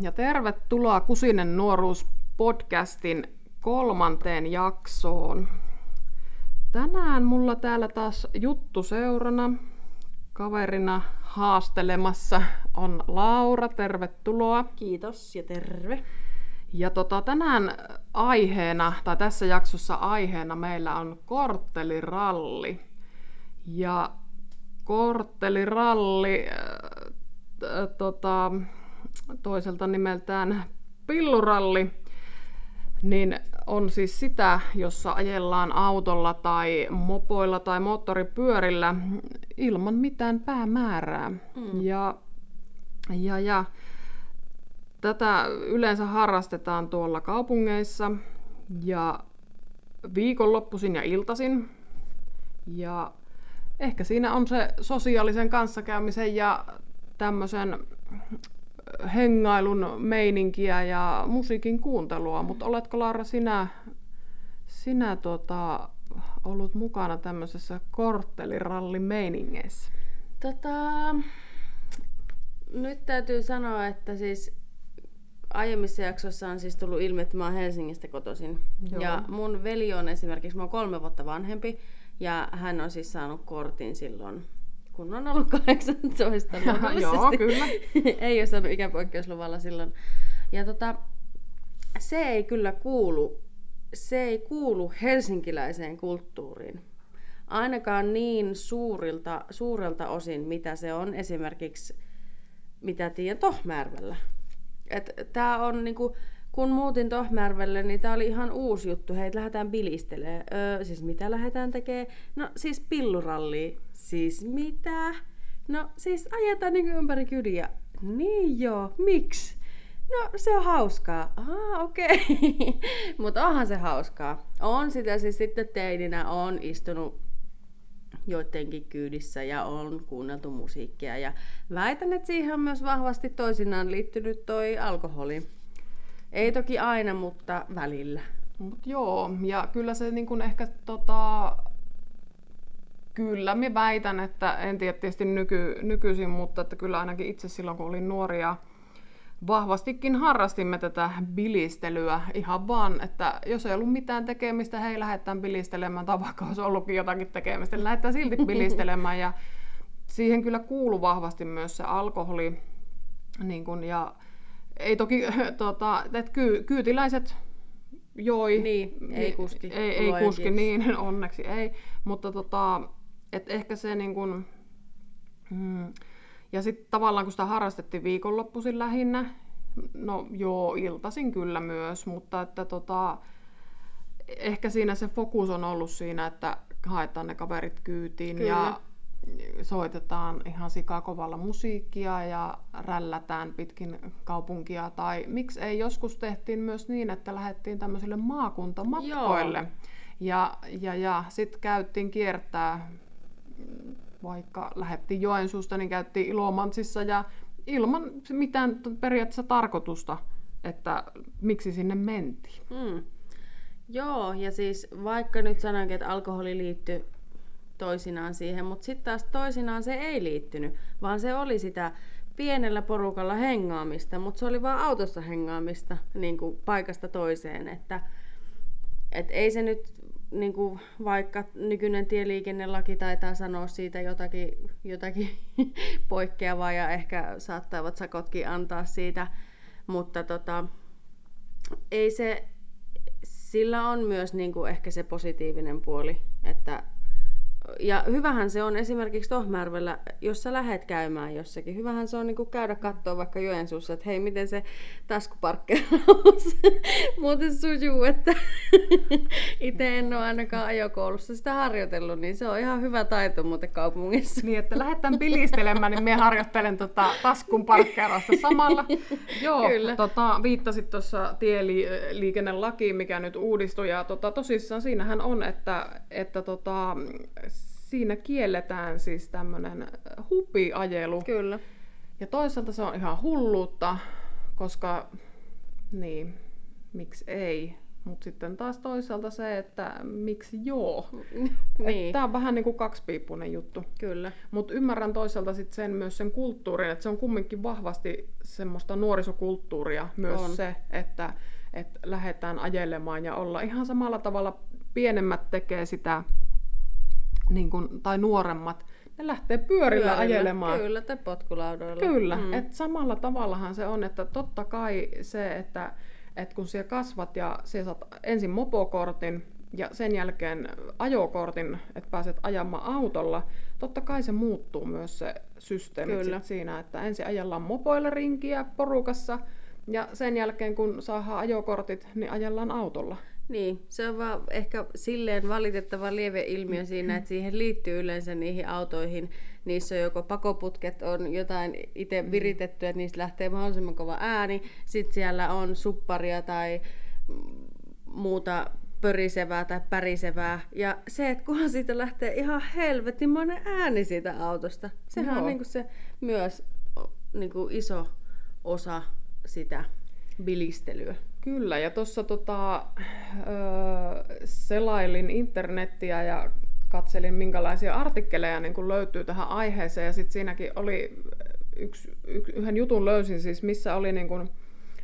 ja tervetuloa Kusinen nuoruus podcastin kolmanteen jaksoon. Tänään mulla täällä taas juttu seurana. Kaverina haastelemassa on Laura, tervetuloa. Kiitos ja terve. Ja tota, tänään aiheena, tai tässä jaksossa aiheena meillä on kortteliralli. Ja kortteliralli äh, tota, toiselta nimeltään pilluralli, niin on siis sitä, jossa ajellaan autolla tai mopoilla tai moottoripyörillä ilman mitään päämäärää. Mm. Ja, ja, ja tätä yleensä harrastetaan tuolla kaupungeissa ja viikonloppuisin ja iltasin. Ja ehkä siinä on se sosiaalisen kanssakäymisen ja tämmöisen hengailun meininkiä ja musiikin kuuntelua, mutta oletko Laura sinä, sinä tota, ollut mukana tämmöisessä korttelirallin meiningeissä? Tota, nyt täytyy sanoa, että siis aiemmissa jaksoissa on siis tullut ilmi, että mä oon Helsingistä kotoisin. Joo. Ja mun veli on esimerkiksi, mä oon kolme vuotta vanhempi, ja hän on siis saanut kortin silloin kun on ollut 18 Joo, kyllä. ei ole saanut ikäpoikkeusluvalla silloin. Ja tota, se ei kyllä kuulu, se ei kuulu helsinkiläiseen kulttuuriin. Ainakaan niin suurilta, suurelta osin, mitä se on esimerkiksi, mitä tiedän Tohmärvellä. Tämä on niinku, kun muutin Tohmärvelle, niin tämä oli ihan uusi juttu. Hei, lähdetään bilistelee. Öö, siis mitä lähdetään tekemään? No siis pilluralli. Siis mitä? No siis ajetaan niin ympäri kyliä. Niin joo, miksi? No se on hauskaa. Ah, okei. Okay. Mutta onhan se hauskaa. On sitä siis sitten teininä, on istunut joidenkin kyydissä ja on kuunneltu musiikkia. Ja väitän, että siihen on myös vahvasti toisinaan liittynyt toi alkoholi. Ei toki aina, mutta välillä. Mut joo, ja kyllä se niin kun ehkä tota, Kyllä, mä väitän, että en tiedä tietysti nyky, nykyisin, mutta että kyllä ainakin itse silloin, kun olin nuoria, vahvastikin harrastimme tätä bilistelyä ihan vaan, että jos ei ollut mitään tekemistä, hei lähdetään bilistelemään, tai vaikka olisi ollutkin jotakin tekemistä, niin lähdetään silti bilistelemään. Ja siihen kyllä kuuluu vahvasti myös se alkoholi. Niin kun, ja ei toki, tota, että ky, kyytiläiset joi. Niin, ei kuski. Ei, ei kuski, niin onneksi ei. Mutta tota, et ehkä se niin kun, mm, ja sitten tavallaan kun sitä harrastettiin viikonloppuisin lähinnä, no joo, iltasin kyllä myös, mutta että tota, ehkä siinä se fokus on ollut siinä, että haetaan ne kaverit kyytiin kyllä. ja soitetaan ihan sikakovalla musiikkia ja rällätään pitkin kaupunkia. Tai miksi ei joskus tehtiin myös niin, että lähdettiin tämmöisille maakuntamatkoille. Joo. Ja, ja, ja sitten käyttiin kiertää vaikka lähettiin Joensuusta, niin käytiin Ilomantsissa ja ilman mitään periaatteessa tarkoitusta, että miksi sinne mentiin. Hmm. Joo, ja siis vaikka nyt sanoinkin, että alkoholi liittyy toisinaan siihen, mutta sitten taas toisinaan se ei liittynyt, vaan se oli sitä pienellä porukalla hengaamista, mutta se oli vain autossa hengaamista niin kuin paikasta toiseen, että et ei se nyt niin kuin vaikka nykyinen tieliikennelaki taitaa sanoa siitä jotakin, jotakin poikkeavaa ja ehkä saattavat sakotkin antaa siitä, mutta tota, ei se, sillä on myös niin kuin ehkä se positiivinen puoli, että ja hyvähän se on esimerkiksi Tohmärvellä, jos sä lähet käymään jossakin, hyvähän se on niin käydä katsoa vaikka Joensuussa, että hei, miten se taskuparkkeeraus muuten sujuu, että itse en ole ainakaan ajokoulussa sitä harjoitellut, niin se on ihan hyvä taito muuten kaupungissa. Niin, että lähdetään pilistelemään, niin minä harjoittelen tota taskun parkkeerausta samalla. Joo, Kyllä. Tota, viittasit tuossa tieliikennelakiin, mikä nyt uudistui, ja tota, tosissaan siinähän on, että, että tota, siinä kielletään siis tämmöinen hupiajelu. Kyllä. Ja toisaalta se on ihan hulluutta, koska niin, miksi ei. Mutta sitten taas toisaalta se, että miksi joo. niin, Tämä on vähän niin kuin kaksipiippunen juttu. kyllä. Mutta ymmärrän toisaalta sit sen myös sen kulttuurin, että se on kumminkin vahvasti semmoista nuorisokulttuuria myös On. se, että, että lähdetään ajelemaan ja olla ihan samalla tavalla pienemmät tekee sitä, niin kun, tai nuoremmat, ne lähtee pyörillä, Pyörillä, ajelemaan. Kyllä, tai potkulaudoilla. Kyllä, Mm. että samalla tavallahan se on, että totta kai se, että, että kun siellä kasvat ja siellä saat ensin mopokortin ja sen jälkeen ajokortin, että pääset ajamaan autolla, totta kai se muuttuu myös se systeemi Kyllä. siinä, että ensin ajellaan mopoilla rinkiä porukassa ja sen jälkeen kun saadaan ajokortit, niin ajellaan autolla. Niin, se on vaan ehkä silleen valitettava lieveilmiö siinä, että siihen liittyy yleensä niihin autoihin. Niissä on joko pakoputket, on jotain itse viritetty, että niistä lähtee mahdollisimman kova ääni. Sitten siellä on supparia tai mm, muuta pörisevää tai pärisevää. Ja se, että kunhan siitä lähtee ihan helvetimoinen ääni siitä autosta. Sehän on Joo. niinku se myös niinku iso osa sitä bilistelyä. Kyllä, ja tuossa tota, öö, selailin internettiä ja katselin, minkälaisia artikkeleja niin kun löytyy tähän aiheeseen. Ja sitten siinäkin oli yksi, yksi, yhden jutun löysin siis, missä oli niin kun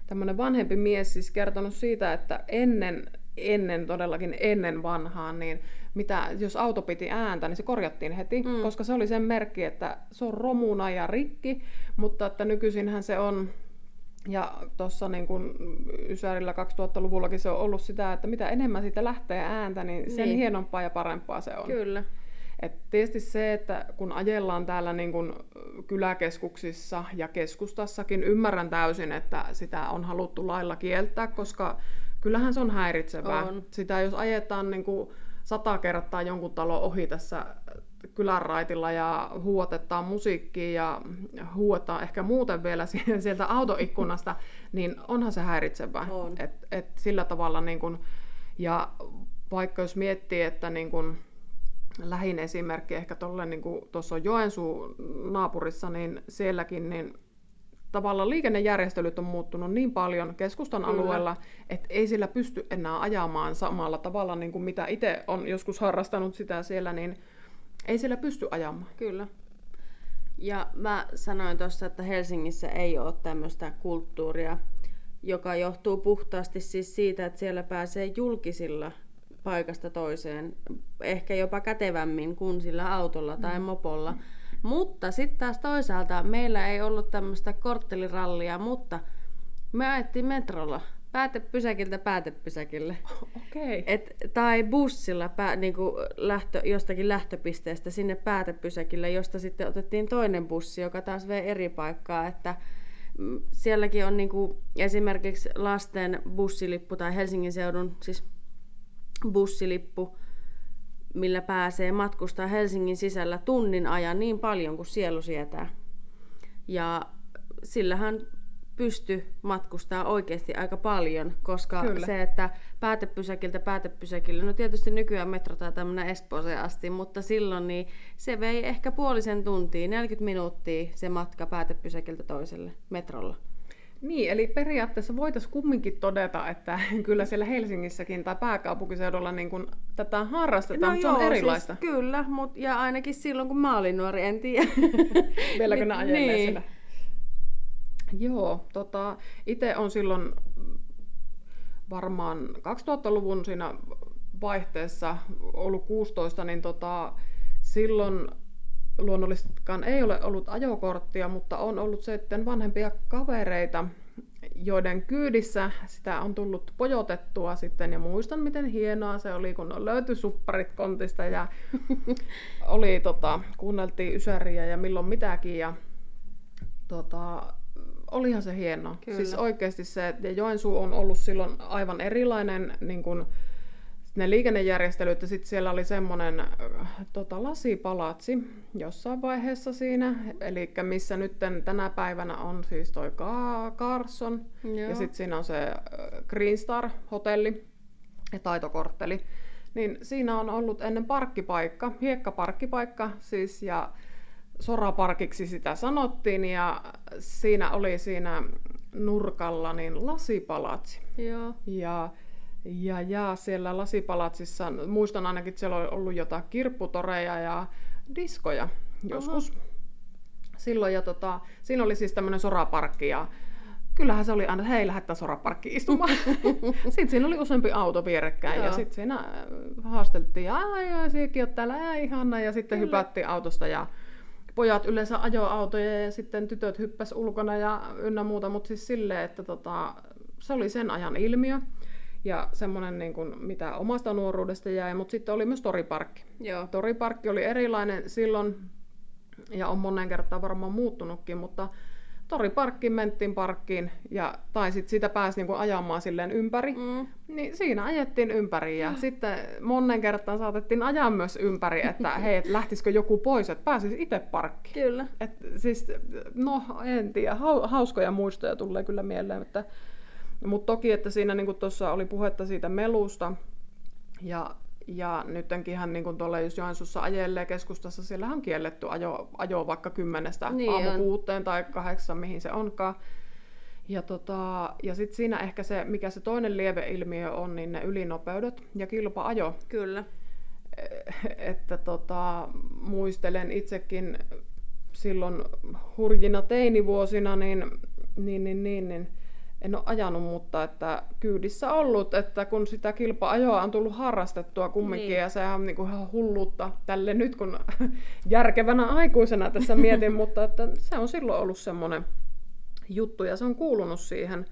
tämmöinen vanhempi mies siis kertonut siitä, että ennen, ennen todellakin ennen vanhaan, niin mitä, jos auto piti ääntä, niin se korjattiin heti, Mm. mm. koska se oli sen merkki, että se on romuna ja rikki, mutta että nykyisinhän se on ja tuossa niin kun Ysärillä 2000-luvullakin se on ollut sitä, että mitä enemmän siitä lähtee ääntä, niin sen Niin. hienompaa ja parempaa se on. Kyllä. Et tietysti se, että kun ajellaan täällä niin kun kyläkeskuksissa ja keskustassakin, ymmärrän täysin, että sitä on haluttu lailla kieltää, koska kyllähän se on häiritsevää. On. Sitä jos ajetaan niin kuin sata kertaa jonkun talon ohi tässä kylän raitilla ja huuotetaan musiikkia ja huuetaan ehkä muuten vielä si- sieltä autoikkunasta, niin onhan se häiritsevää. On. Et, et sillä tavalla niin kun, ja vaikka jos miettii, että niin kun, lähin esimerkki ehkä tuolle, niin tuossa on Joensuu naapurissa, niin sielläkin niin tavallaan liikennejärjestelyt on muuttunut niin paljon keskustan Kyllä. alueella, että ei sillä pysty enää ajamaan samalla tavalla, niin kuin mitä itse on joskus harrastanut sitä siellä, niin ei sillä pysty ajamaan. Kyllä. Ja mä sanoin tuossa, että Helsingissä ei ole tämmöistä kulttuuria, joka johtuu puhtaasti siis siitä, että siellä pääsee julkisilla paikasta toiseen, ehkä jopa kätevämmin kuin sillä autolla tai mopolla. Mutta sitten taas toisaalta meillä ei ollut tämmöistä korttelirallia, mutta me ajettiin metrolla päätepysäkiltä päätepysäkille. Okei. Et, tai bussilla pää, niinku lähtö, jostakin lähtöpisteestä sinne päätepysäkille, josta sitten otettiin toinen bussi, joka taas vei eri paikkaa. Että mm, sielläkin on niinku esimerkiksi lasten bussilippu tai Helsingin seudun siis bussilippu, millä pääsee matkustaa Helsingin sisällä tunnin ajan niin paljon kuin sielu sietää. Ja sillähän pysty matkustaa oikeasti aika paljon, koska Kyllä. Se, että päätepysäkiltä päätepysäkille, no tietysti nykyään metro tai tämmöinen Espooseen asti, mutta silloin niin se vei ehkä puolisen tuntia, 40 minuuttia se matka päätepysäkiltä toiselle metrolla. Niin, eli periaatteessa voitaisiin kumminkin todeta, että kyllä siellä Helsingissäkin tai pääkaupunkiseudulla niin kun tätä harrastetaan, mutta se on erilaista. Siis, kyllä, mut, ja ainakin silloin kun mä olin nuori, en tiedä. Vieläkö ne ajelee niin. siellä? Joo, tota, itse on silloin varmaan 2000-luvun siinä vaihteessa ollut 16, niin tota, silloin luonnollisestikaan ei ole ollut ajokorttia, mutta on ollut sitten vanhempia kavereita, joiden kyydissä sitä on tullut pojotettua sitten. Ja muistan miten hienoa se oli, kun löytyi supparit kontista ja oli tota, kuunneltiin Ysäriä ja milloin mitäkin. Ja tota, olihan se hienoa. Kyllä. Siis oikeasti se, ja Joensuu on ollut silloin aivan erilainen niin kuin, ne liikennejärjestelyt ja sitten siellä oli semmoinen äh, tota, lasipalatsi jossain vaiheessa siinä, eli missä nyt tänä päivänä on siis toi Carson Joo. ja sitten siinä on se äh, Green Star hotelli ja taitokortteli. Niin siinä on ollut ennen parkkipaikka, hiekkaparkkipaikka siis ja soraparkiksi sitä sanottiin ja siinä oli siinä nurkalla niin lasipalatsi. Joo. Ja Ja, ja siellä Lasipalatsissa, muistan ainakin, että siellä oli ollut jotain kirpputoreja ja diskoja joskus. Oho. Silloin, ja tota, siinä oli siis tämmöinen soraparkki ja kyllähän se oli aina, hei, lähdetään soraparkkiin istumaan. sitten siinä oli useampi auto vierekkäin Joo. ja sitten siinä haasteltiin, ja ja sekin on täällä, ää, ihana, ja sitten Kyllä. hypättiin autosta ja pojat yleensä ajoi autoja ja sitten tytöt hyppäs ulkona ja ynnä muuta, mutta siis silleen, että tota, se oli sen ajan ilmiö ja semmoinen, niin kuin, mitä omasta nuoruudesta jäi, mutta sitten oli myös toriparkki. Joo. Toriparkki oli erilainen silloin ja on monen kertaa varmaan muuttunutkin, mutta toriparkkiin mentiin parkkiin, ja, tai sitten sitä pääsi niinku ajamaan silleen ympäri, mm. niin siinä ajettiin ympäri. Ja mm. sitten monen kertaan saatettiin ajaa myös ympäri, että hei, et lähtisikö joku pois, että pääsisi itse parkkiin. Kyllä. Et, siis, no en tiedä, hauskoja muistoja tulee kyllä mieleen, että mutta toki, että siinä niin tuossa oli puhetta siitä melusta, ja ja nyttenkinhän niin kuin tuolla jos Joensuussa ajelee keskustassa, siellä on kielletty ajo, ajo vaikka kymmenestä niin aamukuuteen tai kahdeksan, mihin se onkaan. Ja, tota, ja sitten siinä ehkä se, mikä se toinen lieveilmiö on, niin ne ylinopeudet ja kilpa-ajo. Kyllä. Että tota, muistelen itsekin silloin hurjina teinivuosina, niin, niin, niin, niin, niin en ole ajanut, mutta että kyydissä ollut, että kun sitä kilpa-ajoa on tullut harrastettua kumminkin, niin. ja se on niin kuin ihan hullutta tälle nyt, kun järkevänä aikuisena tässä mietin, mutta että se on silloin ollut semmoinen juttu, ja se on kuulunut siihen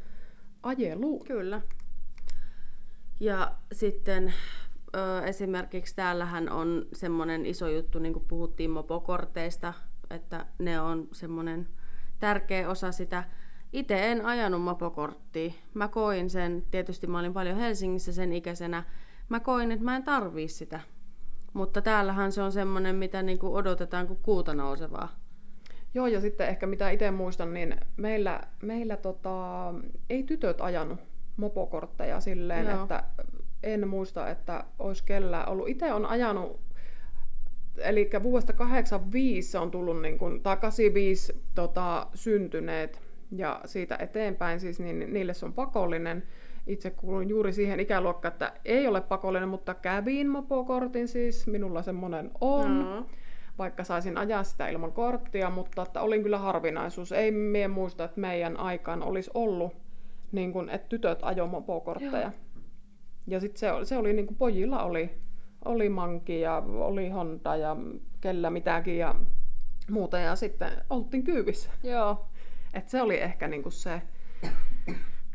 ajeluun. Kyllä. Ja sitten ö, esimerkiksi täällähän on semmoinen iso juttu, niin kuin puhuttiin mopokorteista, että ne on semmoinen tärkeä osa sitä itse en ajanut mopokorttia. Mä koin sen, tietysti mä olin paljon Helsingissä sen ikäisenä, mä koin, että mä en tarvii sitä. Mutta täällähän se on semmoinen, mitä niinku odotetaan kuin kuuta nousevaa. Joo, ja sitten ehkä mitä itse muistan, niin meillä, meillä tota, ei tytöt ajanut mopokortteja silleen, Joo. että en muista, että olisi kellään ollut. Itse on ajanut, eli vuodesta 85 on tullut, niin kuin, tai 85 tota, syntyneet ja siitä eteenpäin siis niin niille se on pakollinen. Itse kuulun juuri siihen ikäluokkaan, että ei ole pakollinen, mutta kävin mopokortin siis. Minulla semmoinen on. Mm. Vaikka saisin ajaa sitä ilman korttia, mutta että olin kyllä harvinaisuus. Ei mie muista, että meidän aikaan olisi ollut, niin kun, että tytöt ajo mopokortteja. Joo. Ja sitten se, se oli niin kuin pojilla oli, oli manki ja oli Honda ja kellä mitäkin ja muuta. Ja sitten oltiin kyyvissä. Joo. Et se oli ehkä niinku se,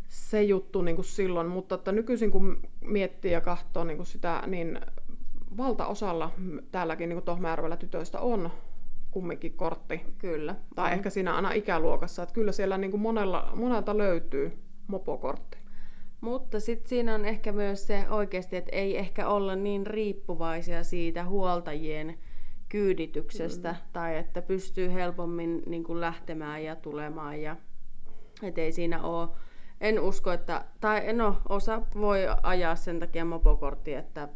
se juttu niinku silloin, mutta että nykyisin kun miettii ja katsoo niinku sitä, niin valtaosalla täälläkin niinku Tohmajärvellä tytöistä on kumminkin kortti. Kyllä. Tai mm. ehkä siinä aina ikäluokassa, että kyllä siellä niinku monella, monelta löytyy mopokortti. Mutta sitten siinä on ehkä myös se oikeasti, että ei ehkä olla niin riippuvaisia siitä huoltajien kyydityksestä mm. tai että pystyy helpommin niin kuin lähtemään ja tulemaan ja ei siinä ole en usko, että, tai no, osa voi ajaa sen takia mopokortti, että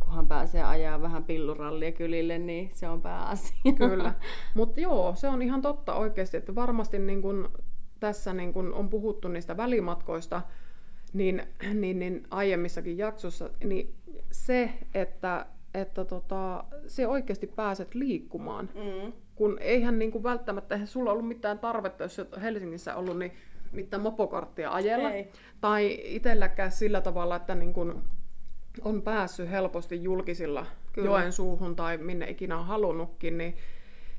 kunhan pääsee ajaa vähän pillurallia kylille, niin se on pääasia. Kyllä, mutta joo, se on ihan totta oikeasti, että varmasti niin kun tässä niin kun on puhuttu niistä välimatkoista, niin, niin, niin aiemmissakin jaksossa, niin se, että että tota, se oikeasti pääset liikkumaan. Mm. Kun eihän niin kuin välttämättä, eihän sulla ollut mitään tarvetta, jos et Helsingissä ollut, niin mitään mopokorttia ajella. Ei. Tai itselläkään sillä tavalla, että niin kuin on päässyt helposti julkisilla Kyllä. joen suuhun tai minne ikinä on halunnutkin, niin,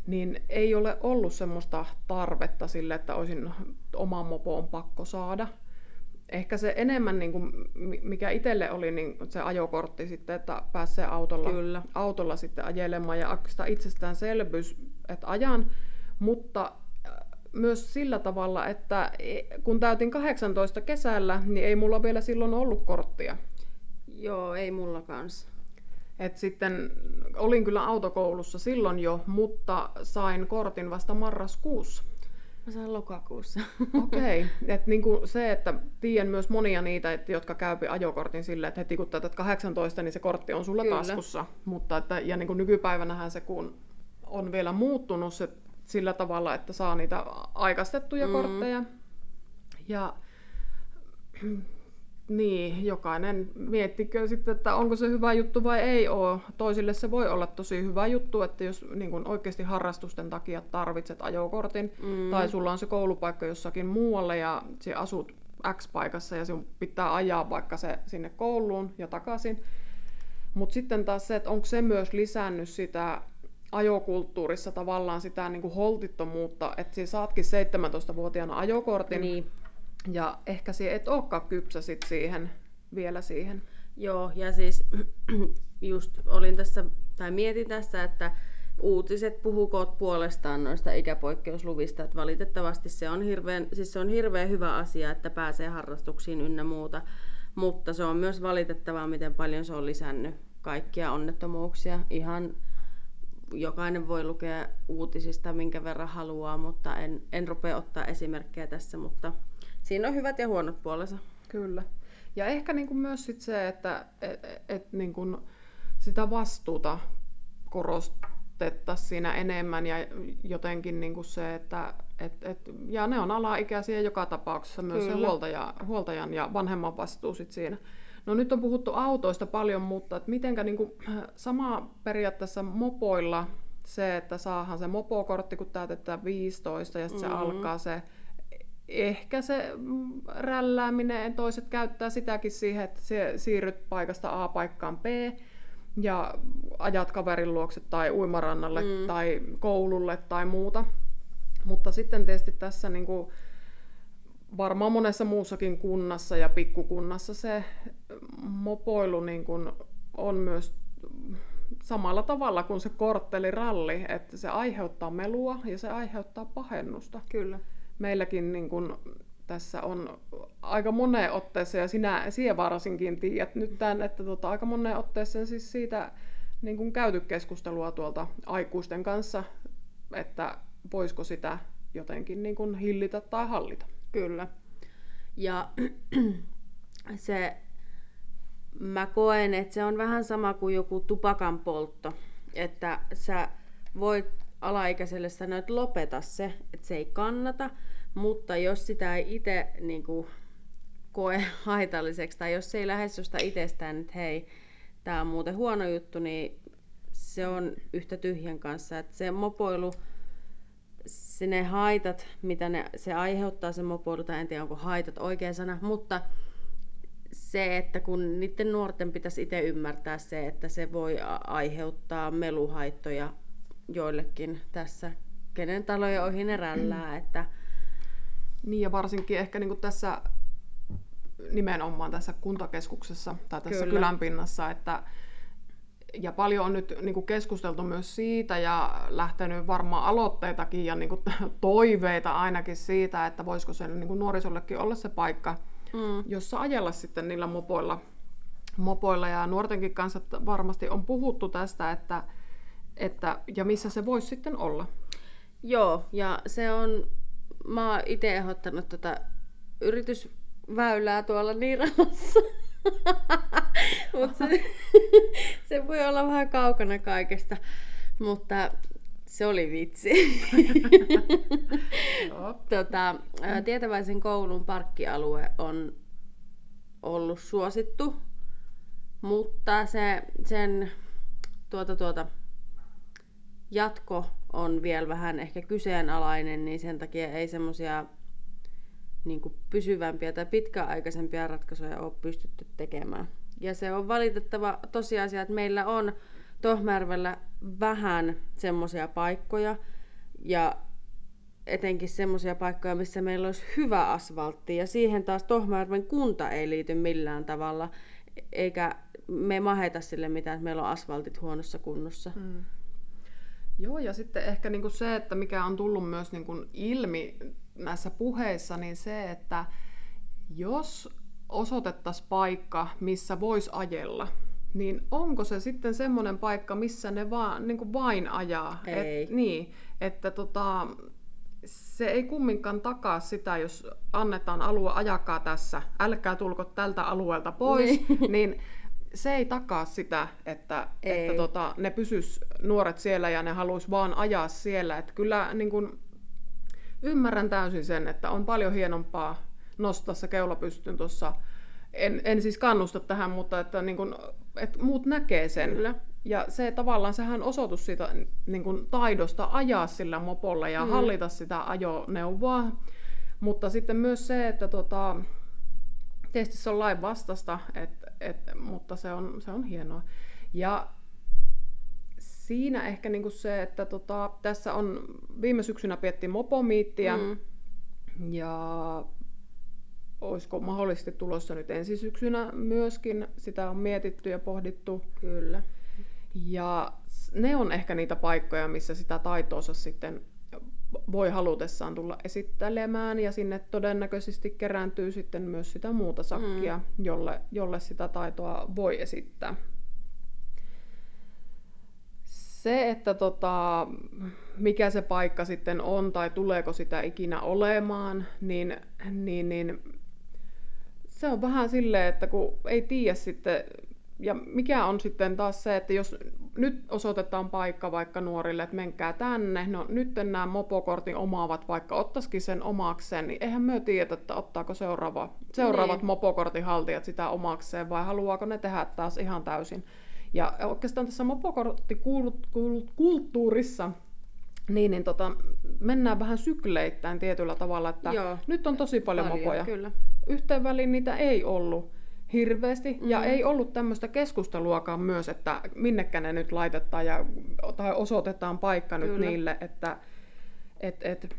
niin ei ole ollut semmoista tarvetta sille, että olisin oma mopo on pakko saada ehkä se enemmän, niin kuin, mikä itselle oli niin se ajokortti sitten, että pääsee autolla, Kyllä. autolla sitten ajelemaan ja sitä itsestäänselvyys, että ajan, mutta äh, myös sillä tavalla, että e, kun täytin 18 kesällä, niin ei mulla vielä silloin ollut korttia. Joo, ei mulla kanssa. Et sitten olin kyllä autokoulussa silloin jo, mutta sain kortin vasta marraskuussa. Mä saan lokakuussa. Okei. Okay. Et niinku se, että tiedän myös monia niitä, että, jotka käypi ajokortin sille, että heti kun täytät 18, niin se kortti on sulla Kyllä. taskussa. Mutta että, ja niinku nykypäivänähän se, kun on vielä muuttunut se sillä tavalla, että saa niitä aikaistettuja mm. kortteja. Ja niin, jokainen miettikö sitten, että onko se hyvä juttu vai ei ole. Toisille se voi olla tosi hyvä juttu, että jos niin kun oikeasti harrastusten takia tarvitset ajokortin, mm. tai sulla on se koulupaikka jossakin muualle ja sinä asut X-paikassa ja sinun pitää ajaa vaikka se sinne kouluun ja takaisin. Mutta sitten taas se, että onko se myös lisännyt sitä ajokulttuurissa tavallaan sitä niin kuin holtittomuutta, että sinä saatkin 17-vuotiaana ajokortin, niin. Ja ehkä sinä et olekaan kypsä sit siihen, vielä siihen. Joo, ja siis just olin tässä, tai mietin tässä, että uutiset puhukoot puolestaan noista ikäpoikkeusluvista, että valitettavasti se on hirveän, siis se on hirveän hyvä asia, että pääsee harrastuksiin ynnä muuta, mutta se on myös valitettavaa, miten paljon se on lisännyt kaikkia onnettomuuksia. Ihan jokainen voi lukea uutisista minkä verran haluaa, mutta en, en rupea ottaa esimerkkejä tässä, mutta siinä on hyvät ja huonot puolensa. Kyllä. Ja ehkä niin kuin myös sit se, että et, et niin kuin sitä vastuuta korostettaisiin siinä enemmän ja jotenkin niin kuin se, että et, et, ja ne on alaikäisiä joka tapauksessa myös Kyllä. se huoltaja, huoltajan ja vanhemman vastuu sit siinä. No nyt on puhuttu autoista paljon, mutta että mitenkä niin kuin, sama periaatteessa mopoilla se, että saahan se mopokortti, kun täytetään 15 ja sitten mm-hmm. se alkaa se ehkä se rällääminen, toiset käyttää sitäkin siihen, että se siirryt paikasta A paikkaan B ja ajat kaverin luokse tai uimarannalle mm. tai koululle tai muuta. Mutta sitten tietysti tässä niin kuin, varmaan monessa muussakin kunnassa ja pikkukunnassa se mopoilu niin kuin on myös samalla tavalla kuin se kortteliralli, että se aiheuttaa melua ja se aiheuttaa pahennusta. Kyllä. Meilläkin niin kuin, tässä on aika moneen otteeseen, ja sinä, sinä varsinkin tiedät nyt tämän, että tota, aika moneen otteeseen siis siitä niin kuin käyty keskustelua tuolta aikuisten kanssa, että voisiko sitä jotenkin niin kuin hillitä tai hallita. Kyllä. Ja se, mä koen, että se on vähän sama kuin joku tupakan poltto. Että sä voit alaikäiselle sanoa, että lopeta se, että se ei kannata, mutta jos sitä ei itse niin kuin, koe haitalliseksi, tai jos se ei lähde susta itsestään, että hei, tämä on muuten huono juttu, niin se on yhtä tyhjän kanssa. Että se mopoilu, se ne haitat, mitä ne, se aiheuttaa se mopoilu, tai en tiedä onko haitat oikea sana, mutta se, että kun niiden nuorten pitäisi itse ymmärtää se, että se voi aiheuttaa meluhaittoja joillekin tässä, kenen taloja ohi ne rällää. Että... Niin ja varsinkin ehkä niin kuin tässä nimenomaan tässä kuntakeskuksessa tai tässä Kyllä. kylänpinnassa, että ja paljon on nyt niin kuin keskusteltu myös siitä ja lähtenyt varmaan aloitteitakin ja niin kuin toiveita ainakin siitä, että voisiko se niin kuin nuorisollekin olla se paikka, mm. jossa ajella sitten niillä mopoilla, mopoilla. Ja nuortenkin kanssa varmasti on puhuttu tästä, että, että ja missä se voisi sitten olla. Joo, ja se on, mä oon itse ehdottanut tätä yritysväylää tuolla Niiralassa. Mutta se, se voi olla vähän kaukana kaikesta. Mutta se oli vitsi. tota, Tietäväisen koulun parkkialue on ollut suosittu, mutta se, sen tuota, tuota, jatko on vielä vähän ehkä kyseenalainen, niin sen takia ei semmoisia niin pysyvämpiä tai pitkäaikaisempia ratkaisuja ole pystytty tekemään. Ja se on valitettava tosiasia, että meillä on Tohmärvellä vähän semmoisia paikkoja ja etenkin semmoisia paikkoja, missä meillä olisi hyvä asfaltti ja siihen taas Tohmärven kunta ei liity millään tavalla eikä me maheta sille mitään, että meillä on asfaltit huonossa kunnossa. Mm. Joo, ja sitten ehkä niinku se, että mikä on tullut myös niinku ilmi näissä puheissa, niin se, että jos osoitettaisiin paikka, missä voisi ajella, niin onko se sitten semmoinen paikka, missä ne vaan, niin kuin vain ajaa? Ei. Et, niin, että tota, se ei kumminkaan takaa sitä, jos annetaan alue ajakaa tässä, älkää tulko tältä alueelta pois, niin, niin se ei takaa sitä, että, ei. että tota, ne pysys nuoret siellä ja ne haluaisi vaan ajaa siellä. Että kyllä niin kun, ymmärrän täysin sen, että on paljon hienompaa nostaa se keula pystyyn tuossa en, en siis kannusta tähän, mutta että, niin kun, että muut näkee sen. Kyllä. Ja se tavallaan, sehän osoitus siitä niin kun, taidosta ajaa sillä mopolla ja mm. hallita sitä ajoneuvoa. Mutta sitten myös se, että tota, tietysti se on lain vastasta, et, et, mutta se on, se on hienoa. Ja siinä ehkä niinku se, että tota, tässä on viime syksynä piettiin mopomiittiä mm. ja olisiko mahdollisesti tulossa nyt ensi syksynä myöskin. Sitä on mietitty ja pohdittu. Kyllä. Ja ne on ehkä niitä paikkoja, missä sitä taitoonsa sitten voi halutessaan tulla esittelemään ja sinne todennäköisesti kerääntyy sitten myös sitä muuta sakkia, mm. jolle, jolle sitä taitoa voi esittää. Se, että tota, mikä se paikka sitten on tai tuleeko sitä ikinä olemaan, niin, niin, niin se on vähän silleen, että kun ei tiedä sitten, ja mikä on sitten taas se, että jos nyt osoitetaan paikka vaikka nuorille, että menkää tänne, no nyt nämä mopokortin omaavat vaikka ottaisikin sen omakseen, niin eihän me tiedä, että ottaako seuraava, seuraavat niin. mopokortin haltijat sitä omakseen vai haluaako ne tehdä taas ihan täysin. Ja oikeastaan tässä mopokorttikulttuurissa niin, niin tota, mennään vähän sykleittäin tietyllä tavalla, että Joo, nyt on tosi paljon, paljon mopoja. Kyllä. Yhteen väliin niitä ei ollut hirveästi. Mm. Ja ei ollut tämmöistä keskusteluakaan myös, että minnekä ne nyt laitetaan ja, tai osoitetaan paikka Kyllä. nyt niille, että et, et,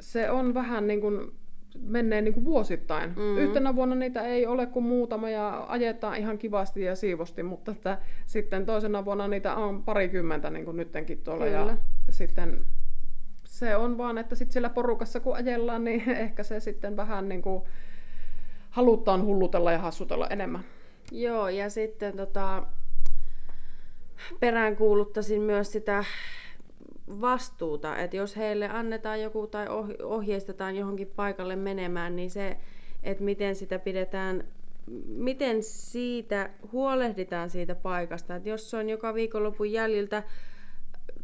se on vähän niin kuin menee niin kuin vuosittain. Mm. Yhtenä vuonna niitä ei ole kuin muutama ja ajetaan ihan kivasti ja siivosti, mutta että sitten toisena vuonna niitä on parikymmentä niin kuin nyttenkin tuolla. Kyllä. Ja sitten se on vaan, että sitten siellä porukassa kun ajellaan, niin ehkä se sitten vähän niin kuin halutaan hullutella ja hassutella enemmän. Joo, ja sitten tota, peräänkuuluttaisin myös sitä vastuuta, että jos heille annetaan joku tai ohjeistetaan johonkin paikalle menemään, niin se, että miten sitä pidetään, miten siitä huolehditaan siitä paikasta, että jos se on joka viikonlopun jäljiltä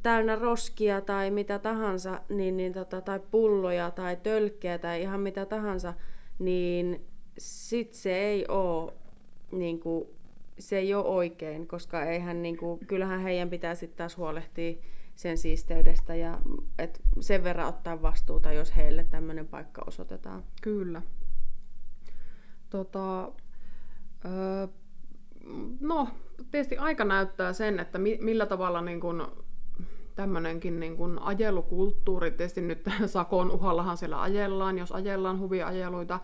täynnä roskia tai mitä tahansa, niin, niin tota, tai pulloja tai tölkkejä tai ihan mitä tahansa, niin sit se ei ole niin kuin, se ei ole oikein, koska eihän, niin kuin, kyllähän heidän pitää sitten taas huolehtia sen siisteydestä ja et sen verran ottaa vastuuta, jos heille tämmöinen paikka osoitetaan. Kyllä. Tota, öö, no, tietysti aika näyttää sen, että mi- millä tavalla niin kun, tämmöinenkin niin ajelukulttuuri, tietysti nyt sakon uhallahan siellä ajellaan, jos ajellaan huviajeluita,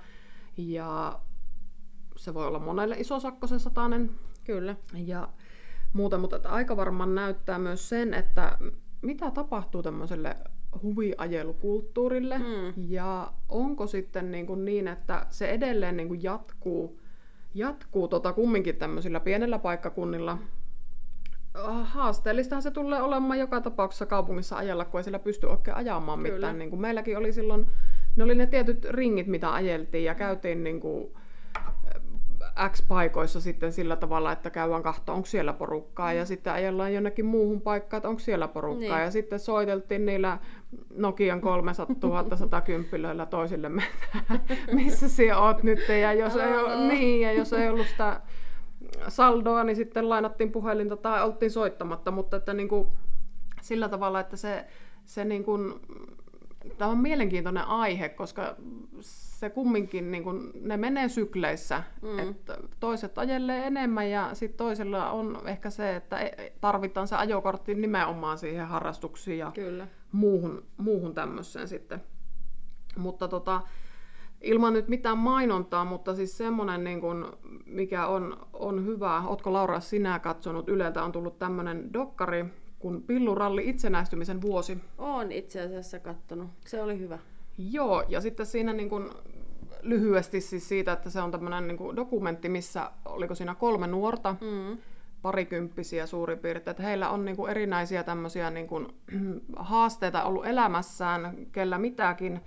ja se voi olla monelle iso sakko se satanen. Kyllä. Ja muuta, mutta että aika varmaan näyttää myös sen, että mitä tapahtuu tämmöiselle huviajelukulttuurille mm. ja onko sitten niin, kuin niin että se edelleen niin kuin jatkuu, jatkuu tota kumminkin tämmöisillä pienellä paikkakunnilla. Haasteellistahan se tulee olemaan joka tapauksessa kaupungissa ajalla, kun ei siellä pysty oikein ajamaan Kyllä. mitään. Niin kuin meilläkin oli silloin ne oli ne tietyt ringit, mitä ajeltiin ja käytiin niin kuin X-paikoissa sitten sillä tavalla, että käydään kahta, onko siellä porukkaa, ja sitten ajellaan jonnekin muuhun paikkaan, että onko siellä porukkaa, niin. ja sitten soiteltiin niillä Nokian 300 110 toisille, missä siellä oot nyt, ja jos, ei ole, niin, ja jos ei ollut sitä saldoa, niin sitten lainattiin puhelinta tai oltiin soittamatta, mutta että niin kuin, sillä tavalla, että se, se niin kuin, tämä on mielenkiintoinen aihe, koska se kumminkin, niin kun, ne menee sykleissä. Mm. Että toiset ajelee enemmän ja sitten toisella on ehkä se, että e, tarvitaan se ajokortti nimenomaan siihen harrastuksiin ja Kyllä. muuhun, muuhun tämmöiseen sitten. Mutta tota, ilman nyt mitään mainontaa, mutta siis semmoinen, niin kun, mikä on, on hyvä. Ootko Laura sinä katsonut? Yleltä on tullut tämmöinen dokkari, kun Pilluralli itsenäistymisen vuosi. On itse asiassa kattonut. Se oli hyvä. Joo, ja sitten siinä niin kuin lyhyesti siis siitä, että se on tämmöinen niin dokumentti, missä oliko siinä kolme nuorta, mm. parikymppisiä suurin piirtein, että heillä on niin kuin erinäisiä tämmöisiä niin kuin, haasteita ollut elämässään, kellä mitäkin,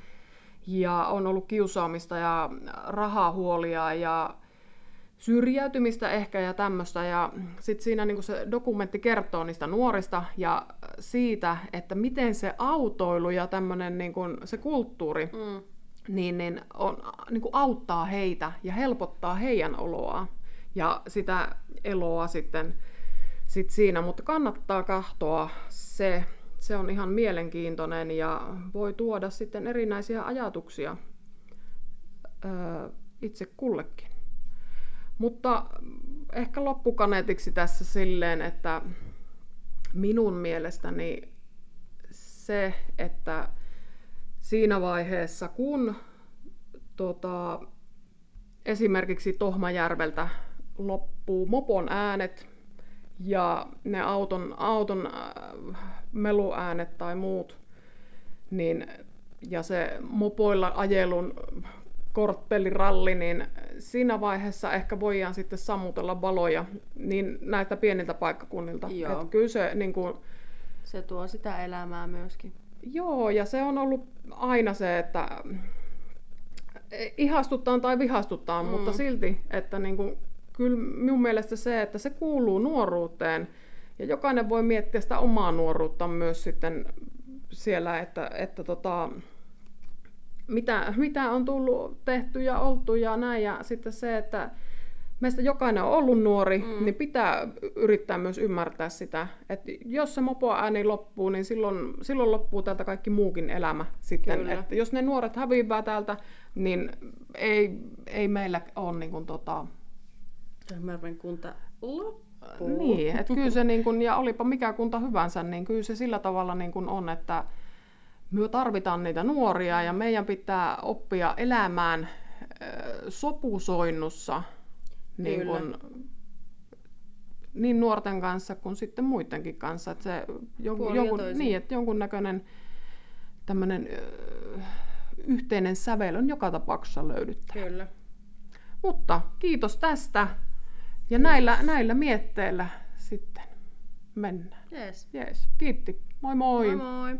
ja on ollut kiusaamista ja rahahuolia ja syrjäytymistä ehkä ja tämmöistä. Ja sitten siinä niin se dokumentti kertoo niistä nuorista ja siitä, että miten se autoilu ja tämmöinen niin se kulttuuri mm. niin, niin, on, niin kuin auttaa heitä ja helpottaa heidän oloa ja sitä eloa sitten sit siinä. Mutta kannattaa kahtoa se. Se on ihan mielenkiintoinen ja voi tuoda sitten erinäisiä ajatuksia öö, itse kullekin. Mutta ehkä loppukaneetiksi tässä silleen, että minun mielestäni se, että siinä vaiheessa, kun tota, esimerkiksi Tohmajärveltä loppuu mopon äänet ja ne auton, auton äh, meluäänet tai muut, niin, ja se mopoilla ajelun kortteliralli, niin siinä vaiheessa ehkä voidaan sitten sammutella valoja niin näiltä pieniltä paikkakunnilta. Joo. Et kyllä se, niin kuin, Se tuo sitä elämää myöskin. joo, ja se on ollut aina se, että ihastutaan tai vihastutaan, mm. mutta silti, että niin kuin, kyllä minun mielestä se, että se kuuluu nuoruuteen, ja jokainen voi miettiä sitä omaa nuoruutta myös sitten siellä, että, että tota, mitä, mitä on tullut tehty ja oltu ja näin. Ja sitten se, että meistä jokainen on ollut nuori, mm. niin pitää yrittää myös ymmärtää sitä, että jos se mopoääni loppuu, niin silloin, silloin loppuu täältä kaikki muukin elämä sitten. Kyllä. Että jos ne nuoret häviää täältä, niin ei, ei meillä ole niin kuin, tota, Töhmärven kunta loppuu. niin, että kyllä se niin kun, ja olipa mikä kunta hyvänsä, niin kyllä se sillä tavalla niin kun on, että me tarvitaan niitä nuoria ja meidän pitää oppia elämään sopusoinnussa niin, Kyllä. kun, niin nuorten kanssa kuin sitten muidenkin kanssa. Että se jonkun, jonkun, niin, että jonkunnäköinen tämmöinen yhteinen sävel on joka tapauksessa löydyttävä. Kyllä. Mutta kiitos tästä. Ja näillä, näillä mietteillä sitten mennään. Yes. Jees, kiitti. Moi moi. Moi moi.